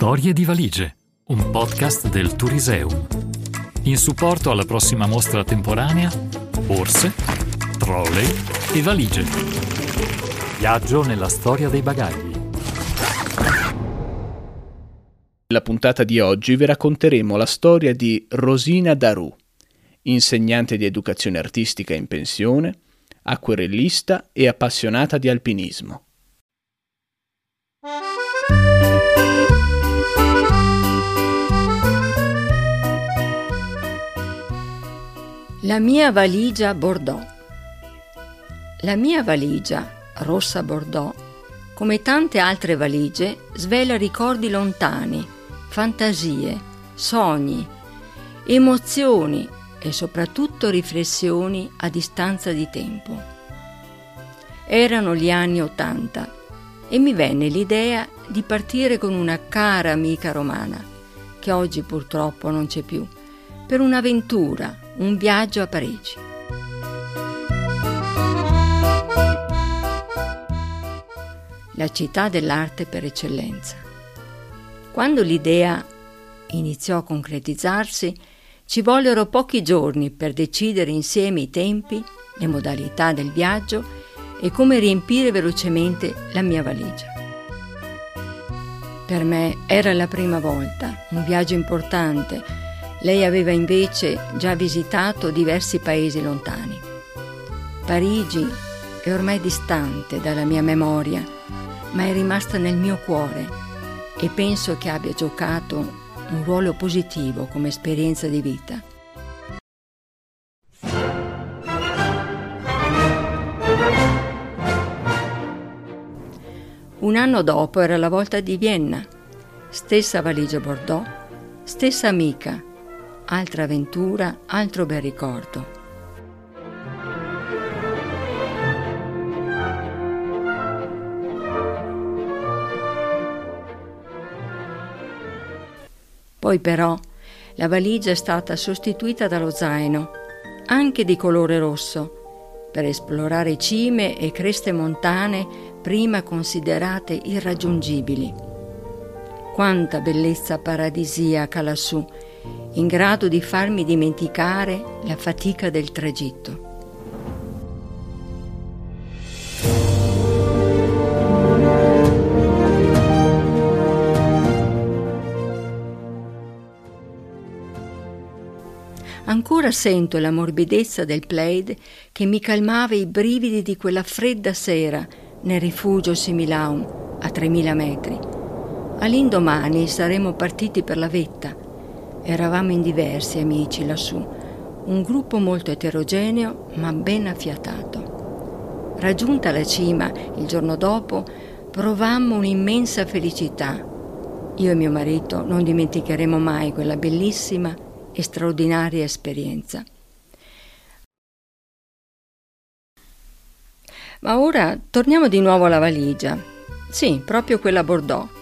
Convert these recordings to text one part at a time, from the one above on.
Storie di valigie, un podcast del Turiseum. In supporto alla prossima mostra temporanea, borse, trolley e valigie. Viaggio nella storia dei bagagli. Nella puntata di oggi vi racconteremo la storia di Rosina Daru, insegnante di educazione artistica in pensione, acquerellista e appassionata di alpinismo. La mia valigia Bordeaux. La mia valigia, rossa Bordeaux, come tante altre valigie, svela ricordi lontani, fantasie, sogni, emozioni e soprattutto riflessioni a distanza di tempo. Erano gli anni Ottanta e mi venne l'idea di partire con una cara amica romana, che oggi purtroppo non c'è più, per un'avventura un viaggio a Parigi. La città dell'arte per eccellenza. Quando l'idea iniziò a concretizzarsi, ci vollero pochi giorni per decidere insieme i tempi, le modalità del viaggio e come riempire velocemente la mia valigia. Per me era la prima volta, un viaggio importante lei aveva invece già visitato diversi paesi lontani. Parigi è ormai distante dalla mia memoria, ma è rimasta nel mio cuore e penso che abbia giocato un ruolo positivo come esperienza di vita. Un anno dopo era la volta di Vienna, stessa valigia Bordeaux, stessa amica, altra avventura, altro bel ricordo. Poi però la valigia è stata sostituita dallo zaino, anche di colore rosso, per esplorare cime e creste montane prima considerate irraggiungibili. Quanta bellezza paradisiaca lassù in grado di farmi dimenticare la fatica del tragitto. Ancora sento la morbidezza del plaid che mi calmava i brividi di quella fredda sera nel rifugio Similaun a 3000 metri. All'indomani saremmo partiti per la vetta Eravamo in diversi amici lassù, un gruppo molto eterogeneo ma ben affiatato. Raggiunta la cima il giorno dopo, provammo un'immensa felicità. Io e mio marito non dimenticheremo mai quella bellissima e straordinaria esperienza. Ma ora torniamo di nuovo alla valigia. Sì, proprio quella Bordeaux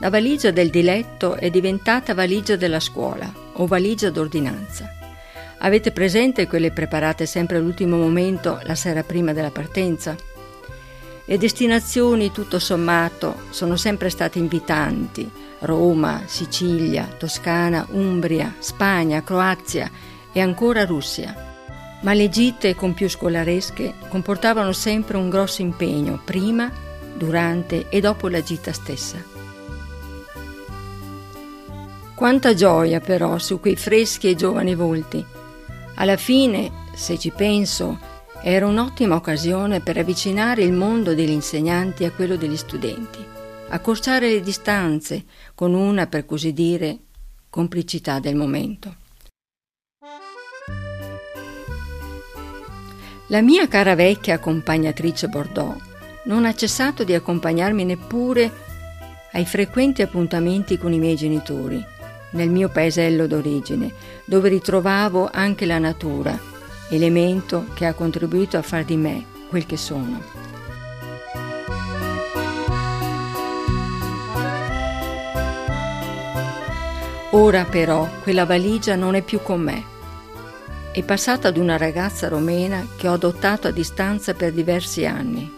la valigia del diletto è diventata valigia della scuola o valigia d'ordinanza. Avete presente quelle preparate sempre all'ultimo momento, la sera prima della partenza? Le destinazioni, tutto sommato, sono sempre state invitanti. Roma, Sicilia, Toscana, Umbria, Spagna, Croazia e ancora Russia. Ma le gite con più scolaresche comportavano sempre un grosso impegno prima, durante e dopo la gita stessa. Quanta gioia però su quei freschi e giovani volti. Alla fine, se ci penso, era un'ottima occasione per avvicinare il mondo degli insegnanti a quello degli studenti, accorciare le distanze con una, per così dire, complicità del momento. La mia cara vecchia accompagnatrice Bordeaux non ha cessato di accompagnarmi neppure ai frequenti appuntamenti con i miei genitori, nel mio paesello d'origine, dove ritrovavo anche la natura, elemento che ha contribuito a far di me quel che sono. Ora però quella valigia non è più con me. È passata ad una ragazza romena che ho adottato a distanza per diversi anni.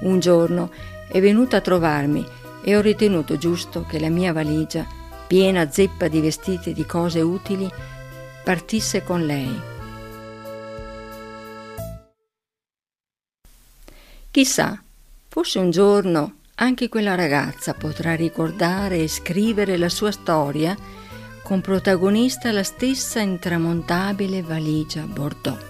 Un giorno è venuta a trovarmi e ho ritenuto giusto che la mia valigia, piena zeppa di vestiti e di cose utili, partisse con lei. Chissà, forse un giorno anche quella ragazza potrà ricordare e scrivere la sua storia con protagonista la stessa intramontabile valigia Bordeaux.